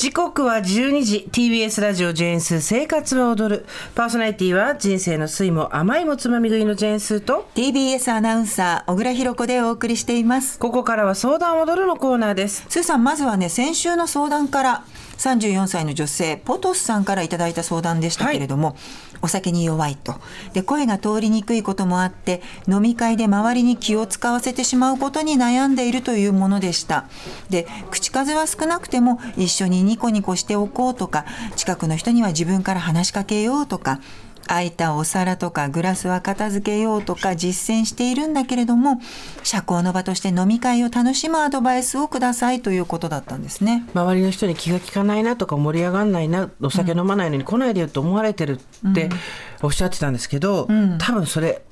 時刻は12時。TBS ラジオジェーンス生活は踊る。パーソナリティは人生の酸いも甘いもつまみ食いのジェーンスと TBS アナウンサー小倉弘子でお送りしています。ここからは相談踊るのコーナーです。スーさんまずはね先週の相談から34歳の女性ポトスさんからいただいた相談でしたけれども、はい、お酒に弱いと。で声が通りにくいこともあって飲み会で周りに気を使わせてしまうことに悩んでいるというものでした。で口数は少なくても一緒にニコニコしておこうとか近くの人には自分から話しかけようとか空いたお皿とかグラスは片付けようとか実践しているんだけれども社交の場として飲み会を楽しむアドバイスをくださいということだったんですね。周りの人に気が利かないなとか盛り上がらないなお酒飲まないのに来ないでよと思われてるっておっしゃってたんですけど、うん、多分それ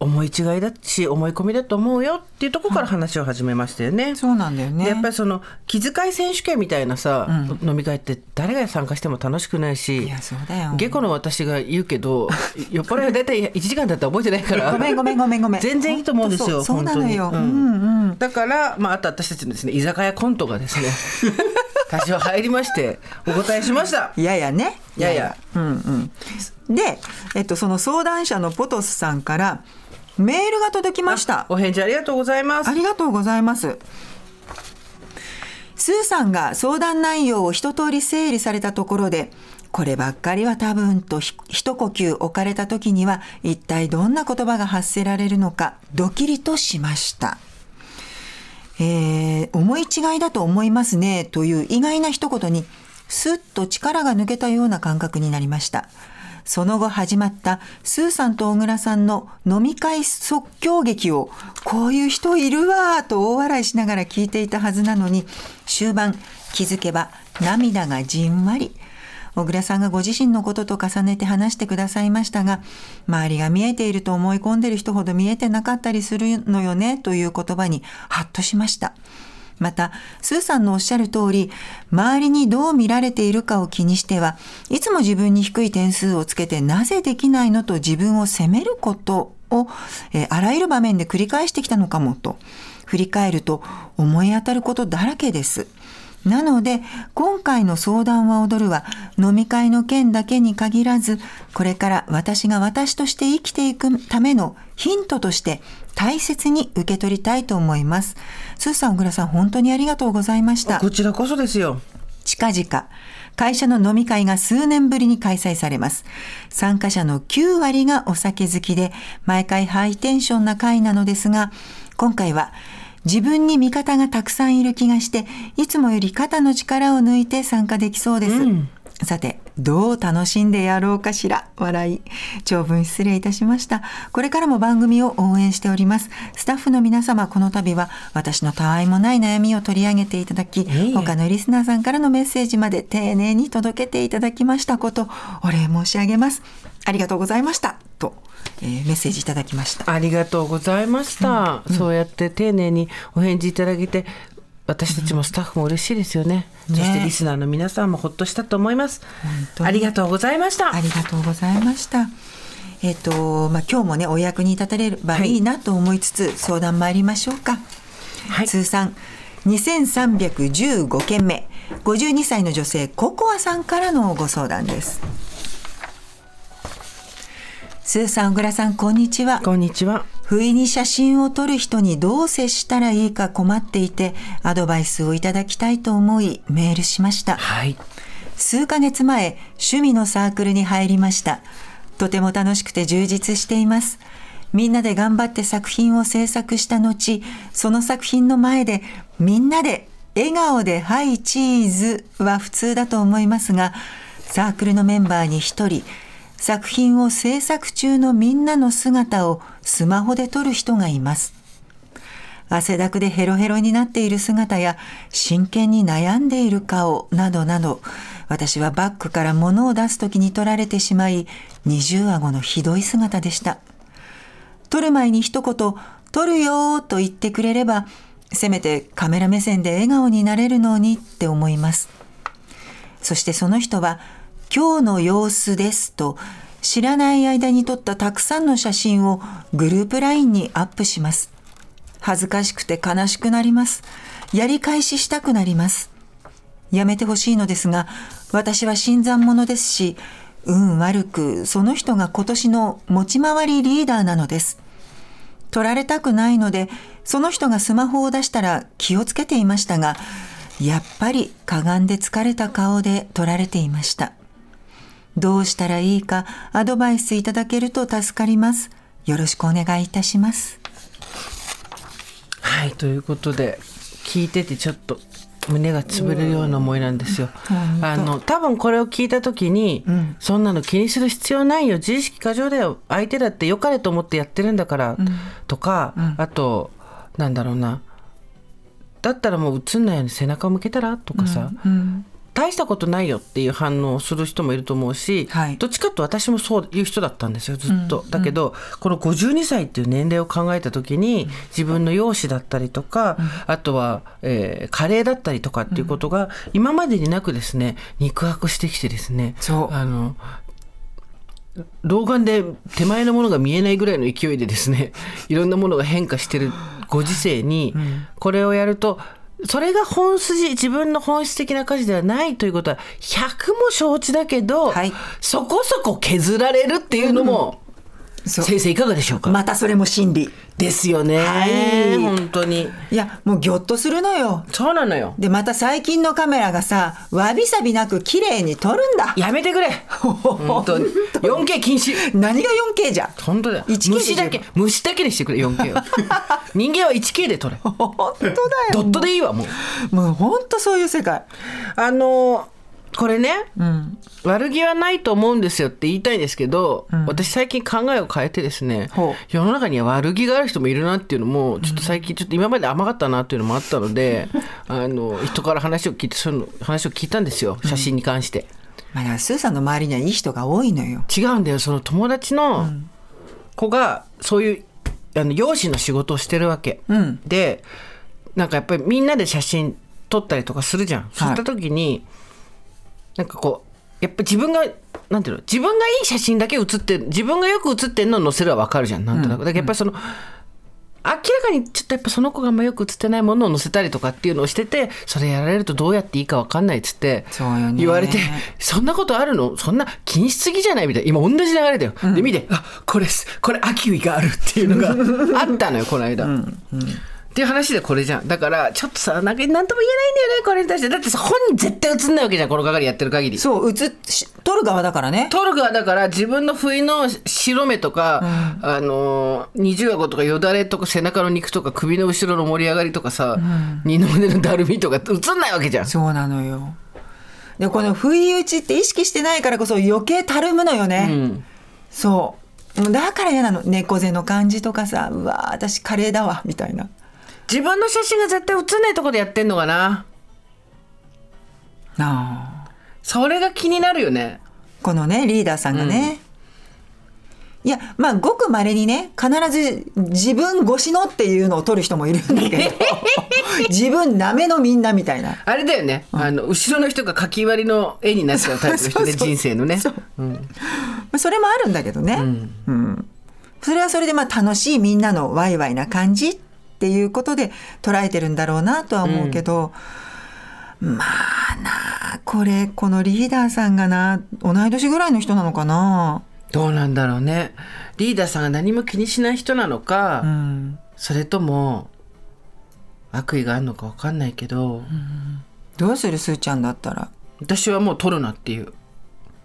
思い違いだし思い込みだと思うよっていうところから話を始めましたよね。はい、そうなんだよね。やっぱりその気遣い選手権みたいなさ、うん、飲み会って誰が参加しても楽しくないしいやそうだよ。下戸の私が言うけど 酔っ払いは大体1時間だったら覚えてないから。ごめんごめんごめんごめん。全然いいと思うんですよそう。なのよ、うん、うんうん、だから、まあ、あと私たちのですね居酒屋コントがですね 多少入りましてお答えしました。いややね。やや。うんうん。で、えっと、その相談者のポトスさんから「メールが届きましたお返事ありがとうございますありがとうございますスーさんが相談内容を一通り整理されたところでこればっかりは多分と一呼吸置かれた時には一体どんな言葉が発せられるのかドキリとしました。えー、思い違いだと思いますねという意外な一言にスッと力が抜けたような感覚になりました。その後始まったスーさんと小倉さんの飲み会即興劇をこういう人いるわと大笑いしながら聞いていたはずなのに終盤気づけば涙がじんわり小倉さんがご自身のことと重ねて話してくださいましたが周りが見えていると思い込んでる人ほど見えてなかったりするのよねという言葉にハッとしました。また、スーさんのおっしゃる通り、周りにどう見られているかを気にしては、いつも自分に低い点数をつけてなぜできないのと自分を責めることを、えー、あらゆる場面で繰り返してきたのかもと、振り返ると思い当たることだらけです。なので、今回の相談は踊るは、飲み会の件だけに限らず、これから私が私として生きていくためのヒントとして大切に受け取りたいと思います。スーさん、小倉さん、本当にありがとうございました。こちらこそですよ。近々、会社の飲み会が数年ぶりに開催されます。参加者の9割がお酒好きで、毎回ハイテンションな会なのですが、今回は自分に味方がたくさんいる気がして、いつもより肩の力を抜いて参加できそうです。うん、さて、どう楽しんでやろうかしら。笑い。長文失礼いたしました。これからも番組を応援しております。スタッフの皆様、この度は私のたわいもない悩みを取り上げていただき、他のリスナーさんからのメッセージまで丁寧に届けていただきましたこと、お礼申し上げます。ありがとうございました。と。えー、メッセージいただきました。ありがとうございました、うん、そうやって丁寧にお返事いただけて私たちもスタッフも嬉しいですよね、うん、そしてリスナーの皆さんもほっとしたと思います。ありがとうございました。ありがとうございました。えっ、ー、とまあ今日もねお役に立たれればいいなと思いつつ、はい、相談参りましょうか、はい、通算2315件目。52歳の女性ココアさんからのご相談ですスーさん、小倉さん、こんにちは。こんにちは。不意に写真を撮る人にどう接したらいいか困っていて、アドバイスをいただきたいと思い、メールしました。はい。数ヶ月前、趣味のサークルに入りました。とても楽しくて充実しています。みんなで頑張って作品を制作した後、その作品の前でみんなで笑顔でハイチーズは普通だと思いますが、サークルのメンバーに一人、作品を制作中のみんなの姿をスマホで撮る人がいます。汗だくでヘロヘロになっている姿や真剣に悩んでいる顔などなど、私はバッグから物を出す時に撮られてしまい、二重顎のひどい姿でした。撮る前に一言、撮るよと言ってくれれば、せめてカメラ目線で笑顔になれるのにって思います。そしてその人は今日の様子ですと知らない間に撮ったたくさんの写真をグループ LINE にアップします。恥ずかしくて悲しくなります。やり返ししたくなります。やめてほしいのですが、私は新参者ですし、運悪くその人が今年の持ち回りリーダーなのです。取られたくないので、その人がスマホを出したら気をつけていましたが、やっぱりかがんで疲れた顔で取られていました。どうしたらいいかアドバイスいただけると助かります。よろしくお願いいたします。はいということで聞いててちょっと胸が潰れるような思いなんですよ。あの多分これを聞いた時に、そんなの気にする必要ないよ。自意識過剰だよ。相手だって良かれと思ってやってるんだから、とか、あとなんだろうな。だったらもう映んないように背中を向けたら？とかさ、大したことないよっていう反応をする人もいると思うし、はい。どっちかって私もそういう人だったんですよずっと、だけどこの52歳っていう年齢を考えた時に自分の容姿だったりとか、あとは、えー加齢だったりとかっていうことが今までになくですね肉薄してきてですねそう。あの老眼で手前のものが見えないぐらいの勢いでですねいろんなものが変化してるご時世にこれをやるとそれが本筋自分の本質的な価値ではないということは100も承知だけど、はい。そこそこ削られるっていうのも、先生いかがでしょうか、またそれも真理。ですよね、はい。本当に。いや、もうぎょっとするのよ。そうなのよ。で、また最近のカメラがさ、わびさびなく綺麗に撮るんだ。やめてくれ。本当に。4K 禁止。何が 4K じゃ？ん。本当だよ。1K 虫だけ虫だけにしてくれ 4K は 人間は 1K で撮れ。本当だよ。ドットでいいわもう。もう本当そういう世界。あのこれね、うん。悪気はないと思うんですよって言いたいんですけど、私最近考えを変えてですね世の中には悪気がある人もいるなっていうのもちょっと最近ちょっと今まで甘かったなっていうのもあったので、あの人から話を聞いてそういうの話を聞いたんですよ写真に関して。まあ、だからスーさんの周りにはいい人が多いのよ。違うんだよその友達の子がそういうあの容姿の仕事をしてるわけ、うん。でなんかやっぱりみんなで写真撮ったりとかするじゃん、そういった時になんかこうやっぱ自分がなんていうの自分がいい写真だけ写って自分がよく写ってんのを載せるは分かるじゃん。なんとなく、だからやっぱりその明らかにちょっとやっぱその子があんまよく写ってないものを載せたりとかっていうのをしててそれやられるとどうやっていいか分かんないっつって言われてそんなことあるの？そんな気にしすぎじゃない？みたいな。今同じ流れだよ、で見てあこれこれ秋キがあるっていうのが あったのよこの間、っていう話でこれじゃんだからちょっとさなんか何とも言えないんだよねこれに対してだってさ本人絶対映んないわけじゃんこの係やってる限りそう、映っ、し撮る側だからね。撮る側だから自分の不意の白目とか、あのー二重顎とかよだれとか背中の肉とか首の後ろの盛り上がりとかさ、二の腕のだるみとか映んないわけじゃんそうなのよ。で、この不意打ちって意識してないからこそ余計たるむのよね。うんそう。だから嫌なの。猫背の感じとかさ、うわー私カレーだわ、みたいな。自分の写真が絶対写んないとこでやってんのかな？なあ。それが気になるよね。このね、リーダーさんがね。いや、まあ、ごく稀にね、必ず自分越しのっていうのを撮る人もいるんだけど、自分ダメのみんなみたいな。あれだよね、あの後ろの人が書き割りの絵になっちゃうタイプの人ね人生のね。そう。うん。まあそれもあるんだけどね。うん。それはそれでまあ楽しいみんなのワイワイな感じっていうことで捉えてるんだろうなとは思うけど、まあなこれこのリーダーさんがな同い年ぐらいの人なのかな。どうなんだろうね。リーダーさんが何も気にしない人なのか、うん。それとも悪意があるのか分かんないけど、どうするすーちゃんだったら？私はもう取るなっていう、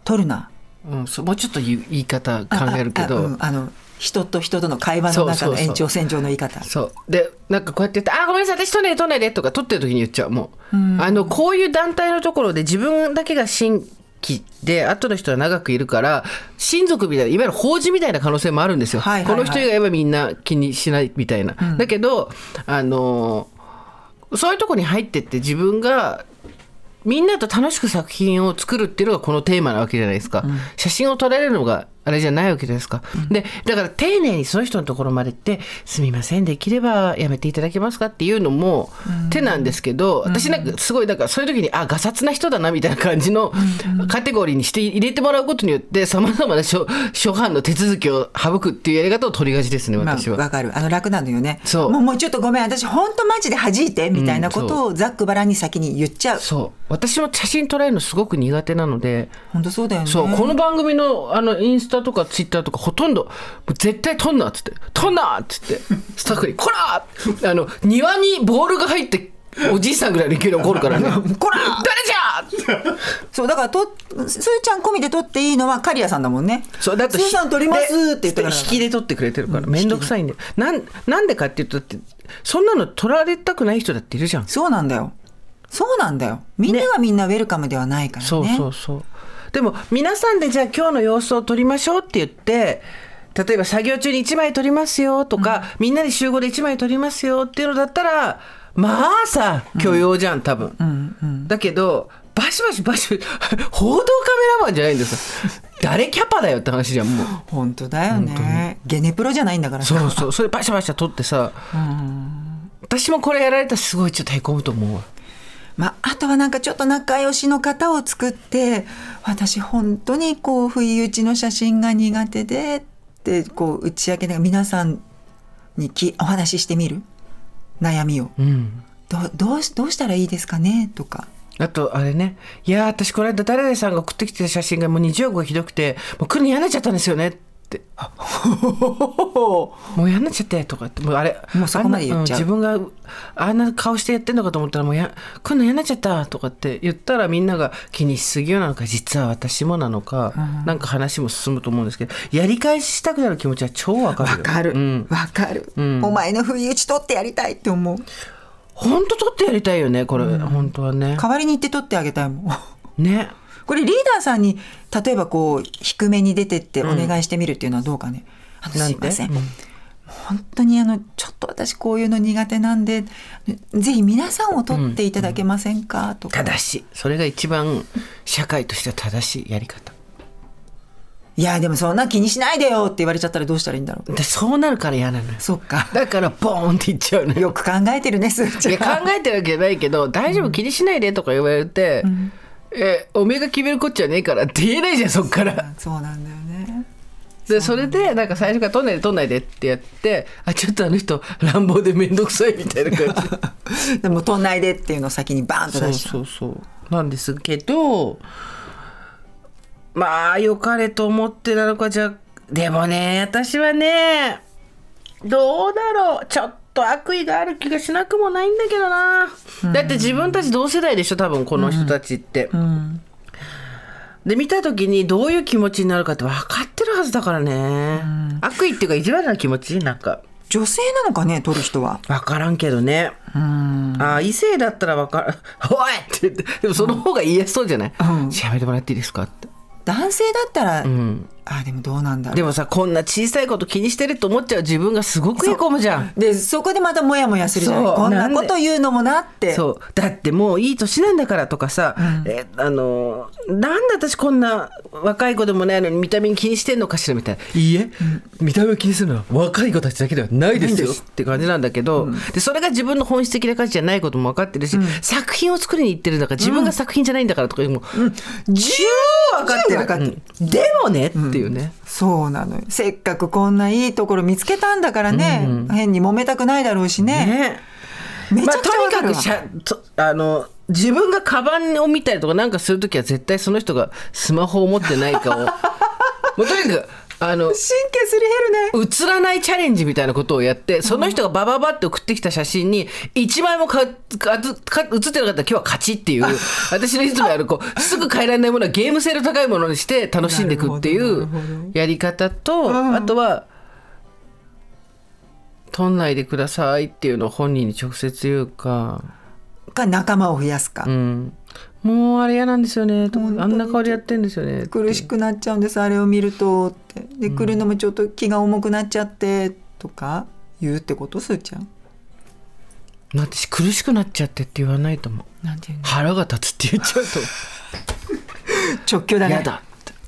撮るな。うん、そもうちょっと言い方考えるけど。ああうんあの人と人との会話の中の延長線上の言い方。そう。でなんかこうやって言って「あごめんなさい私取んないで取んないで」とか取ってる時に言っちゃう。もう、あのこういう団体のところで自分だけが新規で後の人は長くいるから親族みたいないわゆる法事みたいな可能性もあるんですよ、はいはいはい。この人以外はみんな気にしないみたいな、だけどあのそういうとこに入ってって自分がみんなと楽しく作品を作るっていうのがこのテーマなわけじゃないですか、写真を撮られるのがあれじゃないわけですか、でだから丁寧にその人のところまで行って「すみませんできればやめていただけますか?」っていうのも手なんですけど、私なんかすごいだからそういう時にあガサツな人だなみたいな感じのカテゴリーにして入れてもらうことによってさまざまな諸諸般の手続きを省くっていうやり方を取りがちですねまあ、私は。わかる。あの、楽なのよね。そうもう、もうちょっとごめん。私、本当マジで弾いて、みたいなことをざっくばらんに先に言っちゃう。そう私も写真撮られるのすごく苦手なので本当そうだよねそうこの番組のあのインスタとかツイッターとかほとんど絶対撮んなっつって「撮んな!」っつって スタッフに「こら!」あの庭にボールが入っておじいさんぐらいの勢いで怒るからね「こら誰じゃ!」そうだからとすーちゃん込みで撮っていいのは刈谷さんだもんねそうだってすーさん撮りますって言ったから引きで撮ってくれてるから面倒くさいんでなんなんでかっていうとだってそんなの撮られたくない人だっているじゃんそうなんだよそうなんだよ。みんながみんなウェルカムではないからね。そうそうそう。でも皆さんでじゃあ今日の様子を撮りましょうって言って例えば作業中に1枚撮りますよとか、みんなで集合で1枚撮りますよっていうのだったらまあさ許容じゃん多分、だけどバシバシバシ 報道カメラマンじゃないんですよ。誰キャパだよって話じゃんもう。本当だよね。ゲネプロじゃないんだからさ。そうそう。それバシャバシャ撮ってさ、私もこれやられたらすごいちょっとへこむと思うわまあ、あとはなんかちょっと仲良しの方を作って私本当にこう不意打ちの写真が苦手でってこう打ち明けながら皆さんにきお話ししてみる？悩みを、うん。どうどうしどうしたらいいですかね？とか。あとあれね。いやー私この間誰々さんが送ってきてた写真がもう20億がひどくてもう来るの嫌になっちゃったんですよね。って。もう嫌になっちゃってとかってもうあれもうそこまで言っちゃう。自分があんな顔してやってんのかと思ったらもうや来るの嫌になっちゃったとかって言ったらみんなが気にしすぎようなのか実は私もなのか、なんか話も進むと思うんですけどやり返したくなる気持ちは超わかるよ。わかる。うん、わ、かる、お前の不意打ち取ってやりたいって思う。本当撮ってやりたいよねこれ、本当はね。代わりに行って取ってあげたいもん。ねこれリーダーさんに例えばこう低めに出てってお願いしてみるっていうのはどうかね、あのなんですいません、うん。本当にあのちょっと私こういうの苦手なんでぜひ皆さんを取っていただけませんか、とか。正しい。それが一番社会としては正しいやり方。いやでもそんな気にしないでよって言われちゃったらどうしたらいいんだろう。でそうなるから嫌なのよ。そっか。だからボーンって言っちゃうのよ。よく考えてるねすいや考えてるわけじゃないけど大丈夫気にしないでとか言われて、えおめえが決めるこっちゃねえからって言えないじゃんそっから。そうなんだよね。でそれでなんか最初から取んないで取んないでってやってあちょっとあの人乱暴で面倒くさいみたいな感じ。でも取んないでっていうのを先にバーンとそう出しちゃうそうそうなんですけどまあ良かれと思ってなのかじゃでもね私はねどうだろう。ちょっと悪意がある気がしなくもないんだけどな、だって自分たち同世代でしょ多分この人たちって、で見た時にどういう気持ちになるかって分かってるはずだからね、悪意っていうか意地悪な気持ち？なんか。女性なのかね取る人は。分からんけどね。あ異性だったら分からん「おい!」って言ってでもその方が言いやすそうじゃない「うん。やめてもらっていいですか?」って。男性だったら、んあでもどうなんだでもさこんな小さいこと気にしてると思っちゃう自分がすごくへこむじゃん。でそこでまたモヤモヤするじゃないそう。こんなこと言うのもなって。そう。だってもういい年なんだからとかさ、えあのなんで私こんな若い子でもないのに見た目に気にしてんのかしらみたいな「いいえ、見た目を気にするのは若い子たちだけではないですよ」って感じなんだけど、でそれが自分の本質的な価値じゃないことも分かってるし、作品を作りに行ってるんだから自分が作品じゃないんだからとかいうのも、十分分かってる。十分分かってる。うん。でもねっていうね、そうなのよ。せっかくこんないいところ見つけたんだからね、変に揉めたくないだろうしね。ね。まあ、とにかくしゃとあの自分がカバンを見たりとかなんかするときは絶対その人がスマホを持ってないかを もうとにかくあの神経すり減るね。映らないチャレンジみたいなことをやってその人がバババって送ってきた写真に1枚もかかか写ってなかったら今日は勝ちっていう 私のいつもやるこうすぐ変えられないものはゲーム性の高いものにして楽しんでいくっていうやり方と、あとは「撮んないでください」っていうのを本人に直接言うか。か仲間を増やすか、うん、もうあれ嫌なんですよね。あんな顔でやってんですよね。苦しくなっちゃうんですあれを見るとって。で来るのもちょっと気が重くなっちゃってとか言うってこと？すーちゃん。私苦しくなっちゃってって言わないと思う。なんていうの？腹が立つって言っちゃうと 直球だね。嫌だ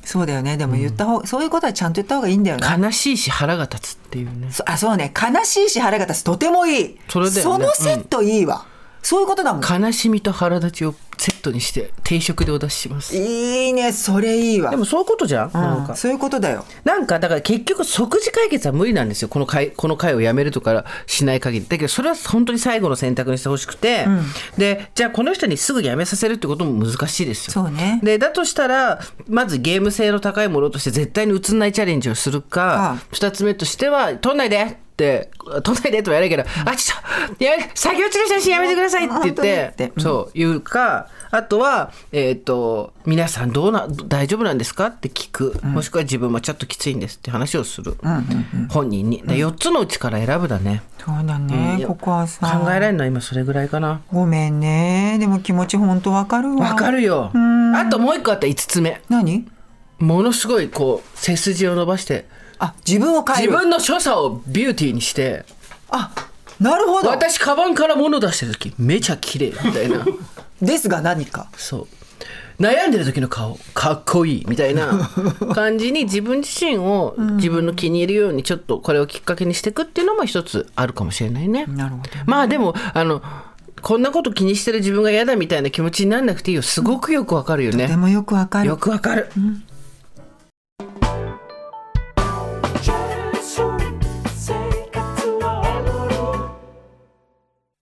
そうだよね。でも言った方、そういうことはちゃんと言った方がいいんだよね。悲しいし腹が立つっていうね。そあそうね。悲しいし腹が立つ。とてもいい。それね。のセットいいわ、そういうことだもん。悲しみと腹立ちをセットにして定食でお出しします。いいねそれいいわ。でもそういうことじゃん、なんか。うんそういうことだよ。なんかだから結局即時解決は無理なんですよこの会この会をやめるとかしない限り。だけどそれは本当に最後の選択にしてほしくて、でじゃあこの人にすぐ辞めさせるってことも難しいですよ。そうね。でだとしたらまずゲーム性の高いものとして絶対に映んないチャレンジをするかあ二つ目としては「撮んないで!」って「撮んないで!」とは言わないけど「あちょっとやめ作業中の写真やめてください」って言ってって。うん。そう言うかあとは、えっと皆さんどうな大丈夫なんですかって聞く、もしくは自分もちょっときついんですって話をする、本人に。で4つのうちから選ぶだね、そうだね、ここはさ。考えられるのは今それぐらいかな。ごめんね。でも気持ち本当わかるわ。わかるよ。あともう一個あった。5つ目。何？ものすごいこう背筋を伸ばしてあ自分を変える。自分の所作をビューティーにして。あなるほど。私カバンから物出してる時めちゃ綺麗みたいな。ですが何か。そう。悩んでる時の顔かっこいいみたいな 感じに自分自身を自分の気に入るようにちょっとこれをきっかけにしていくっていうのも一つあるかもしれないね。なるほどまあでもあのこんなこと気にしてる自分が嫌だみたいな気持ちにならなくていいよ。すごくよくわかるよね。でもよくわかる。よくわかる。